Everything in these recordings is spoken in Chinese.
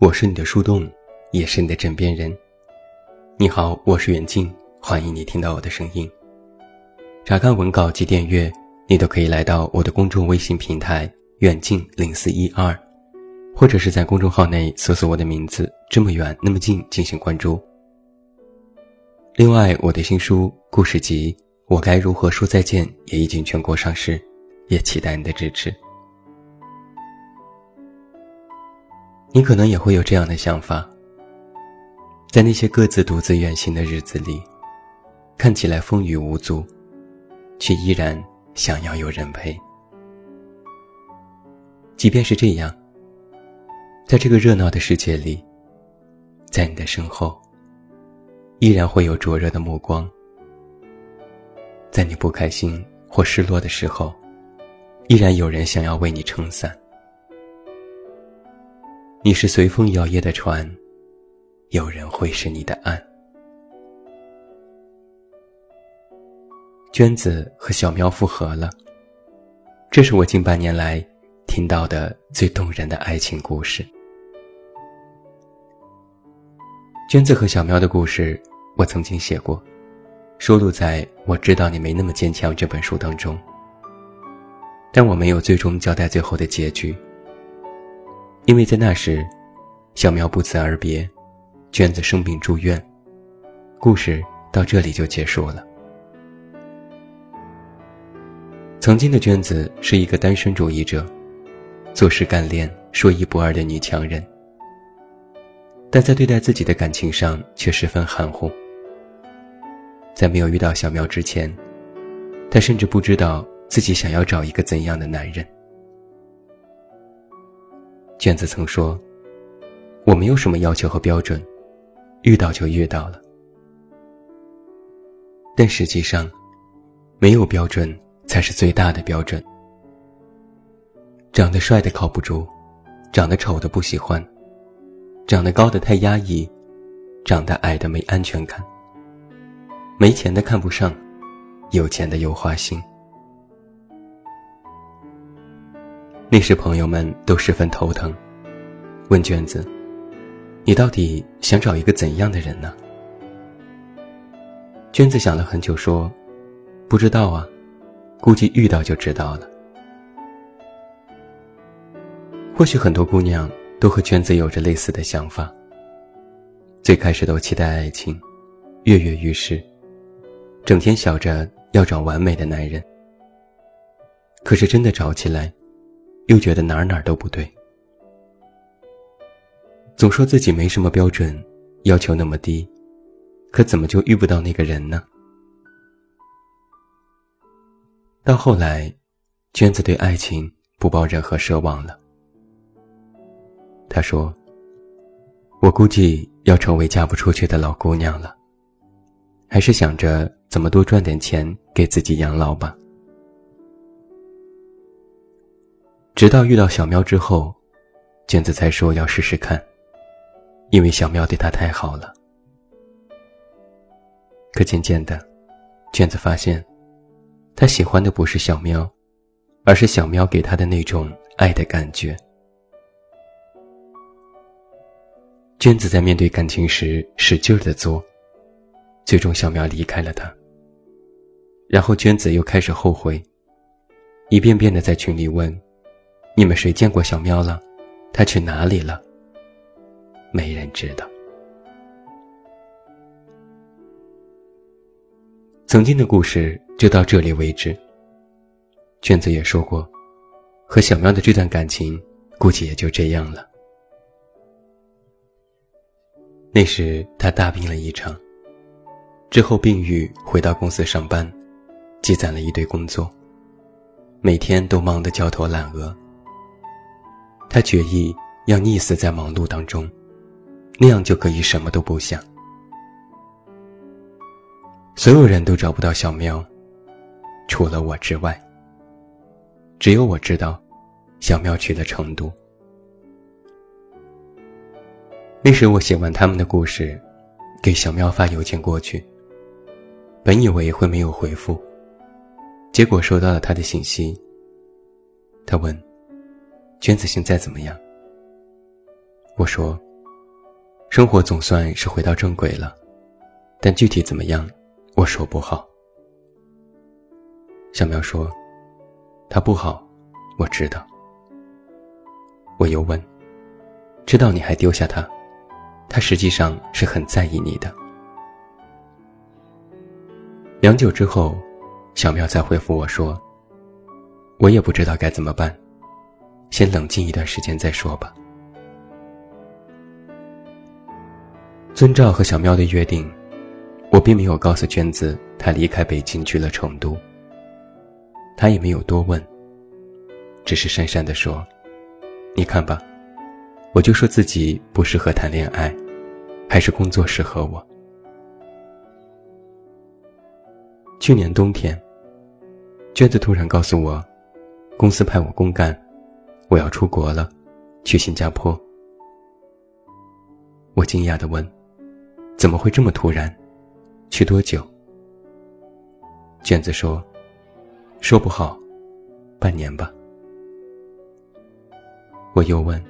我是你的树洞，也是你的枕边人。你好，我是远近，欢迎你听到我的声音。查看文稿及订阅，你都可以来到我的公众微信平台“远近零四一二”，或者是在公众号内搜索我的名字“这么远那么近”进行关注。另外，我的新书故事集《我该如何说再见》也已经全国上市，也期待你的支持。你可能也会有这样的想法，在那些各自独自远行的日子里，看起来风雨无阻，却依然想要有人陪。即便是这样，在这个热闹的世界里，在你的身后，依然会有灼热的目光；在你不开心或失落的时候，依然有人想要为你撑伞。你是随风摇曳的船，有人会是你的岸。娟子和小喵复合了，这是我近半年来听到的最动人的爱情故事。娟子和小喵的故事，我曾经写过，收录在《我知道你没那么坚强》这本书当中，但我没有最终交代最后的结局。因为在那时，小苗不辞而别，娟子生病住院，故事到这里就结束了。曾经的娟子是一个单身主义者，做事干练、说一不二的女强人，但在对待自己的感情上却十分含糊。在没有遇到小苗之前，她甚至不知道自己想要找一个怎样的男人。娟子曾说：“我没有什么要求和标准，遇到就遇到了。”但实际上，没有标准才是最大的标准。长得帅的靠不住，长得丑的不喜欢，长得高的太压抑，长得矮的没安全感，没钱的看不上，有钱的又花心。那时，朋友们都十分头疼，问娟子：“你到底想找一个怎样的人呢？”娟子想了很久，说：“不知道啊，估计遇到就知道了。”或许很多姑娘都和娟子有着类似的想法。最开始都期待爱情，跃跃欲试，整天想着要找完美的男人。可是真的找起来，又觉得哪儿哪儿都不对，总说自己没什么标准，要求那么低，可怎么就遇不到那个人呢？到后来，娟子对爱情不抱任何奢望了。她说：“我估计要成为嫁不出去的老姑娘了，还是想着怎么多赚点钱给自己养老吧。”直到遇到小喵之后，娟子才说要试试看，因为小喵对她太好了。可渐渐的，娟子发现，她喜欢的不是小喵，而是小喵给她的那种爱的感觉。娟子在面对感情时使劲的做，最终小喵离开了她。然后娟子又开始后悔，一遍遍的在群里问。你们谁见过小喵了？它去哪里了？没人知道。曾经的故事就到这里为止。娟子也说过，和小喵的这段感情估计也就这样了。那时他大病了一场，之后病愈，回到公司上班，积攒了一堆工作，每天都忙得焦头烂额。他决意要溺死在忙碌当中，那样就可以什么都不想。所有人都找不到小喵，除了我之外。只有我知道，小喵去了成都。那时我写完他们的故事，给小喵发邮件过去。本以为会没有回复，结果收到了他的信息。他问。娟子现在怎么样？我说，生活总算是回到正轨了，但具体怎么样，我说不好。小苗说：“他不好，我知道。”我又问：“知道你还丢下他，他实际上是很在意你的。”良久之后，小苗才回复我说：“我也不知道该怎么办，先冷静一段时间再说吧。”遵照和小喵的约定，我并没有告诉娟子他离开北京去了成都。他也没有多问，只是讪讪地说：“你看吧，我就说自己不适合谈恋爱，还是工作适合我。”去年冬天，娟子突然告诉我，公司派我公干，我要出国了，去新加坡。我惊讶地问。怎么会这么突然？去多久？娟子说：“说不好，半年吧。”我又问：“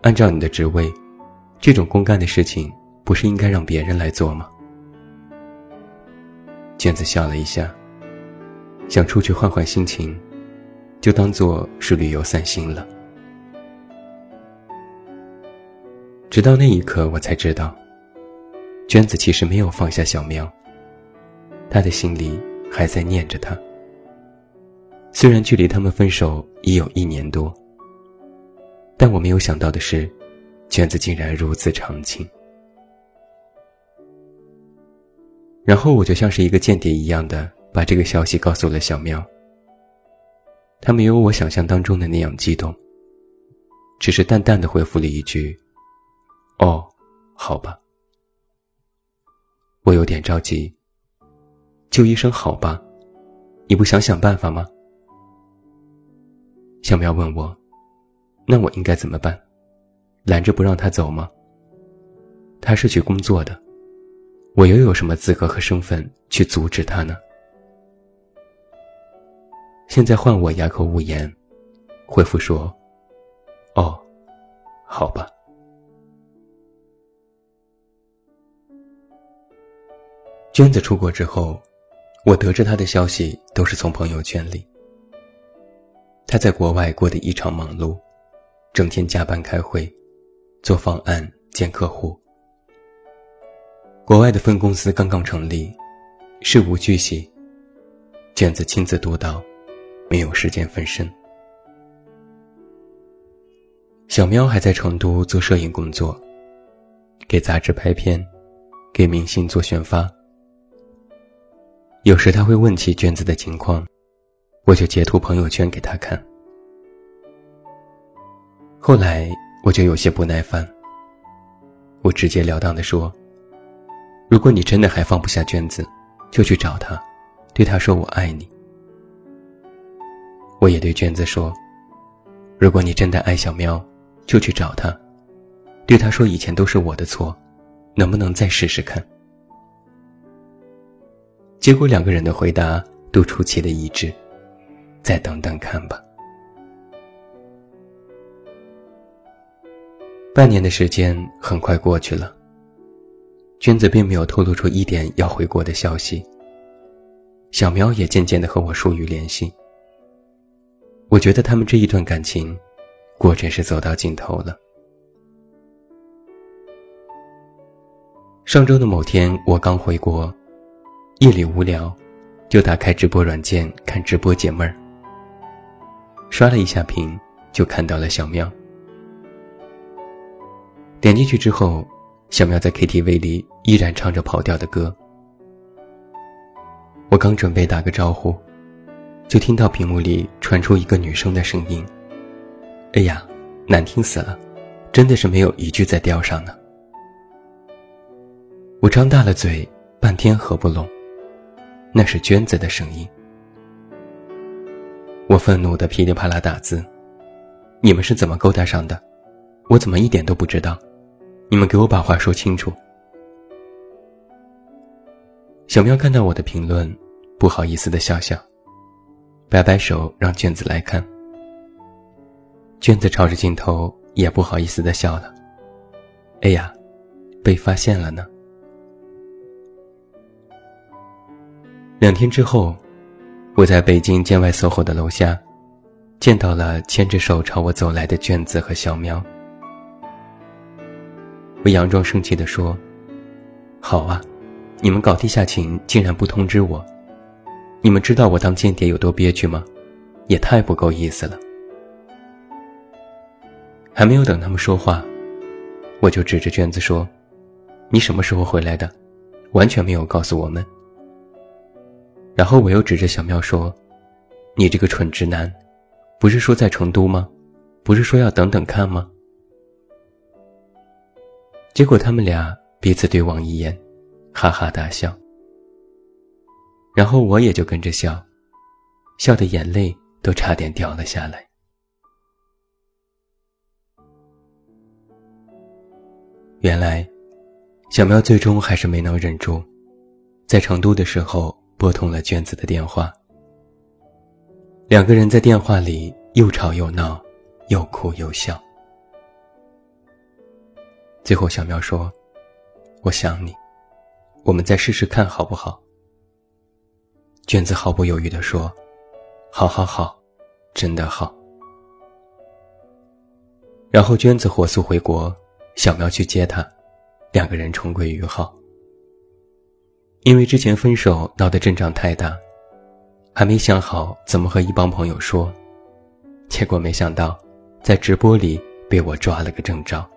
按照你的职位，这种公干的事情，不是应该让别人来做吗？”娟子笑了一下，想出去换换心情，就当做是旅游散心了。直到那一刻，我才知道。娟子其实没有放下小喵，他的心里还在念着他。虽然距离他们分手已有一年多，但我没有想到的是，娟子竟然如此长情。然后我就像是一个间谍一样的把这个消息告诉了小喵。他没有我想象当中的那样激动，只是淡淡的回复了一句：“哦，好吧。”我有点着急，就一声好吧，你不想想办法吗？小苗问我，那我应该怎么办？拦着不让他走吗？他是去工作的，我又有什么资格和身份去阻止他呢？现在换我哑口无言，回复说：“哦，好吧。”娟子出国之后，我得知她的消息都是从朋友圈里。她在国外过得异常忙碌，整天加班开会，做方案见客户。国外的分公司刚刚成立，事无巨细，娟子亲自督导，没有时间分身。小喵还在成都做摄影工作，给杂志拍片，给明星做宣发。有时他会问起娟子的情况，我就截图朋友圈给他看。后来我就有些不耐烦，我直截了当的说：“如果你真的还放不下娟子，就去找他，对他说我爱你。”我也对娟子说：“如果你真的爱小喵，就去找他，对他说以前都是我的错，能不能再试试看？”结果两个人的回答都出奇的一致，再等等看吧。半年的时间很快过去了，娟子并没有透露出一点要回国的消息。小苗也渐渐的和我疏于联系。我觉得他们这一段感情，果真是走到尽头了。上周的某天，我刚回国。夜里无聊，就打开直播软件看直播解闷儿。刷了一下屏，就看到了小喵。点进去之后，小喵在 KTV 里依然唱着跑调的歌。我刚准备打个招呼，就听到屏幕里传出一个女生的声音：“哎呀，难听死了，真的是没有一句在调上呢。”我张大了嘴，半天合不拢。那是娟子的声音。我愤怒的噼里啪啦打字：“你们是怎么勾搭上的？我怎么一点都不知道？你们给我把话说清楚。”小喵看到我的评论，不好意思的笑笑，摆摆手让娟子来看。娟子朝着镜头也不好意思的笑了：“哎呀，被发现了呢？两天之后，我在北京建外 SOHO 的楼下，见到了牵着手朝我走来的娟子和小喵。我佯装生气地说：“好啊，你们搞地下情竟然不通知我，你们知道我当间谍有多憋屈吗？也太不够意思了。”还没有等他们说话，我就指着卷子说：“你什么时候回来的？完全没有告诉我们。”然后我又指着小喵说：“你这个蠢直男，不是说在成都吗？不是说要等等看吗？”结果他们俩彼此对望一眼，哈哈大笑。然后我也就跟着笑，笑的眼泪都差点掉了下来。原来，小喵最终还是没能忍住，在成都的时候拨通了娟子的电话。两个人在电话里又吵又闹，又哭又笑。最后，小喵说：“我想你，我们再试试看好不好？”娟子毫不犹豫地说：“好，好，好，真的好。”然后娟子火速回国，小喵去接她，两个人重归于好。因为之前分手闹得阵仗太大，还没想好怎么和一帮朋友说，结果没想到，在直播里被我抓了个正着。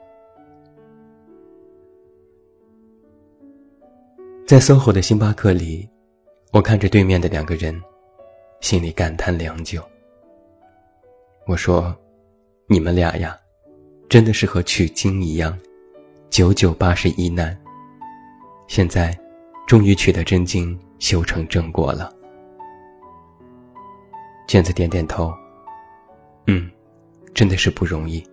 在 SOHO 的星巴克里，我看着对面的两个人，心里感叹良久。我说：“你们俩呀，真的是和取经一样，九九八十一难。现在，终于取得真经，修成正果了。”娟子点点头，嗯，真的是不容易。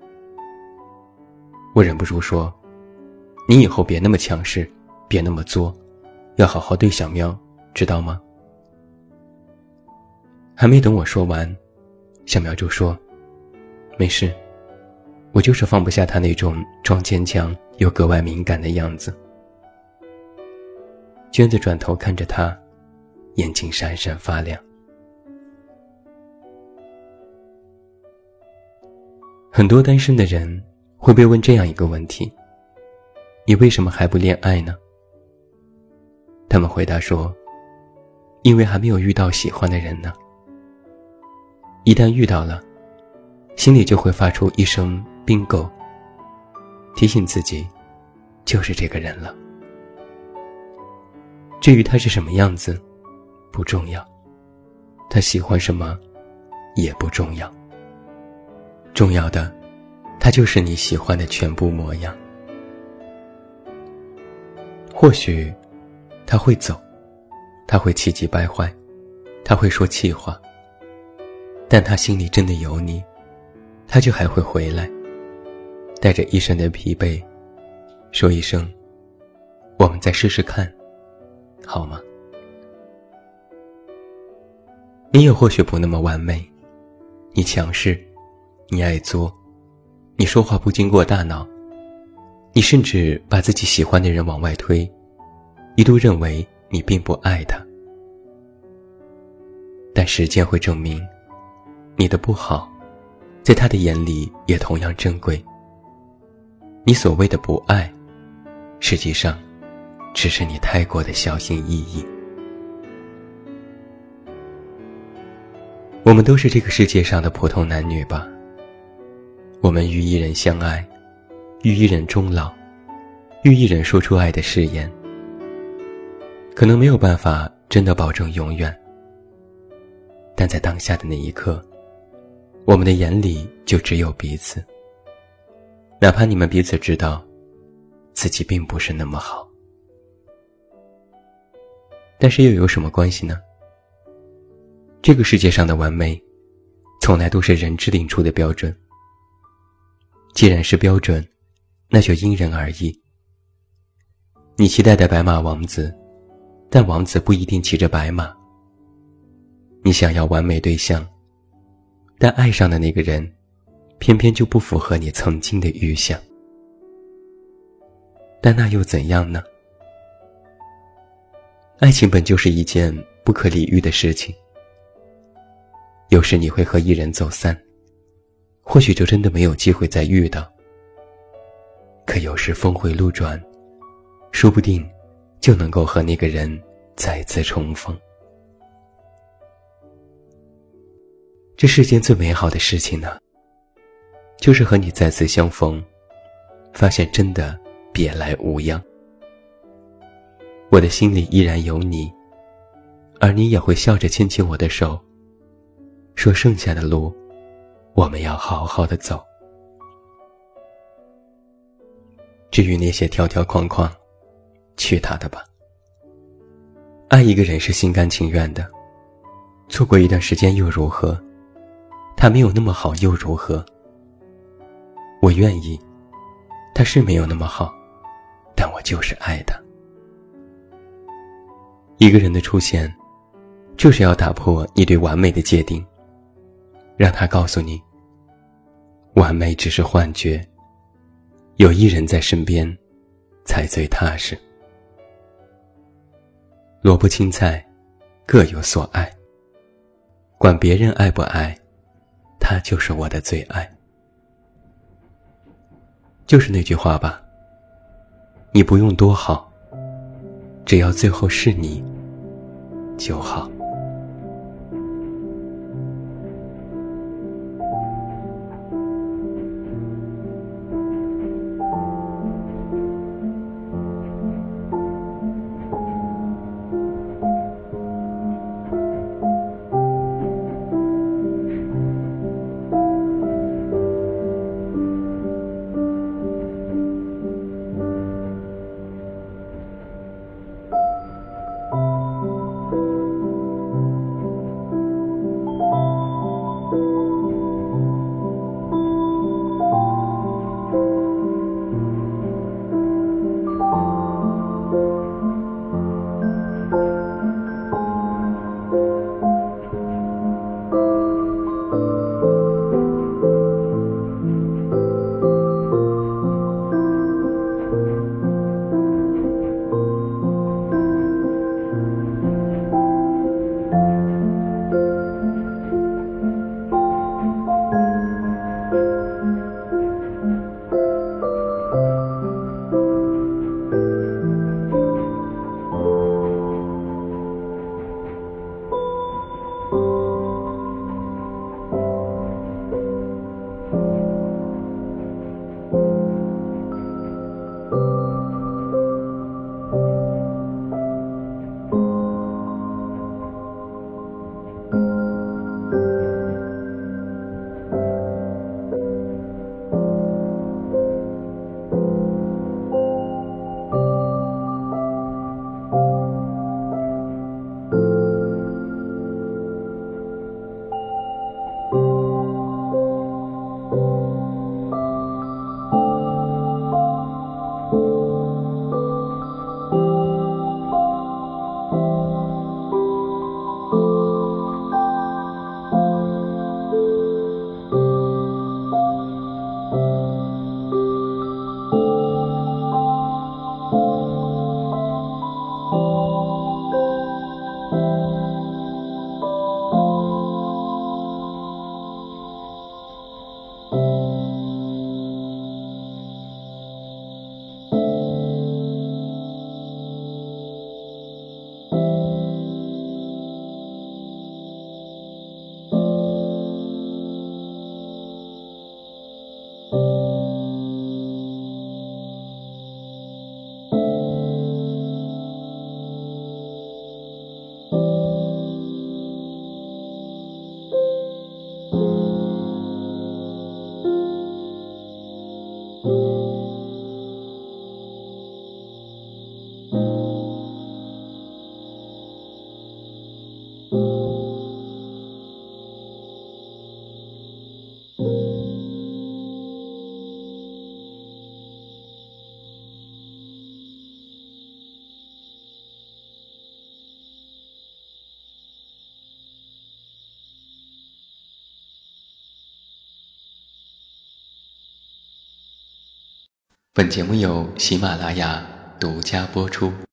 我忍不住说：“你以后别那么强势，别那么作。”要好好对小喵，知道吗？还没等我说完，小苗就说：“没事，我就是放不下他那种装坚强又格外敏感的样子。”娟子转头看着他，眼睛闪闪发亮。很多单身的人会被问这样一个问题：“你为什么还不恋爱呢？”他们回答说：“因为还没有遇到喜欢的人呢。一旦遇到了，心里就会发出一声‘并购’，提醒自己，就是这个人了。至于他是什么样子，不重要；他喜欢什么，也不重要。重要的，他就是你喜欢的全部模样。或许。”他会走，他会气急败坏，他会说气话。但他心里真的有你，他就还会回来，带着一身的疲惫，说一声：“我们再试试看，好吗？”你也或许不那么完美，你强势，你爱作，你说话不经过大脑，你甚至把自己喜欢的人往外推。一度认为你并不爱他，但时间会证明，你的不好，在他的眼里也同样珍贵。你所谓的不爱，实际上，只是你太过的小心翼翼。我们都是这个世界上的普通男女吧？我们与一人相爱，与一人终老，与一人说出爱的誓言。可能没有办法真的保证永远，但在当下的那一刻，我们的眼里就只有彼此。哪怕你们彼此知道，自己并不是那么好，但是又有什么关系呢？这个世界上的完美，从来都是人制定出的标准。既然是标准，那就因人而异。你期待的白马王子。但王子不一定骑着白马。你想要完美对象，但爱上的那个人，偏偏就不符合你曾经的预想。但那又怎样呢？爱情本就是一件不可理喻的事情。有时你会和一人走散，或许就真的没有机会再遇到。可有时峰回路转，说不定就能够和那个人再次重逢。这世间最美好的事情呢，就是和你再次相逢，发现真的别来无恙。我的心里依然有你，而你也会笑着牵起我的手，说：“剩下的路，我们要好好的走。”至于那些条条框框，去他的吧。爱一个人是心甘情愿的，错过一段时间又如何？他没有那么好又如何？我愿意，他是没有那么好，但我就是爱他。一个人的出现，就是要打破你对完美的界定，让他告诉你，完美只是幻觉。有一人在身边，才最踏实。萝卜青菜，各有所爱。管别人爱不爱，他就是我的最爱。就是那句话吧，你不用多好，只要最后是你。就好。本节目由喜马拉雅独家播出。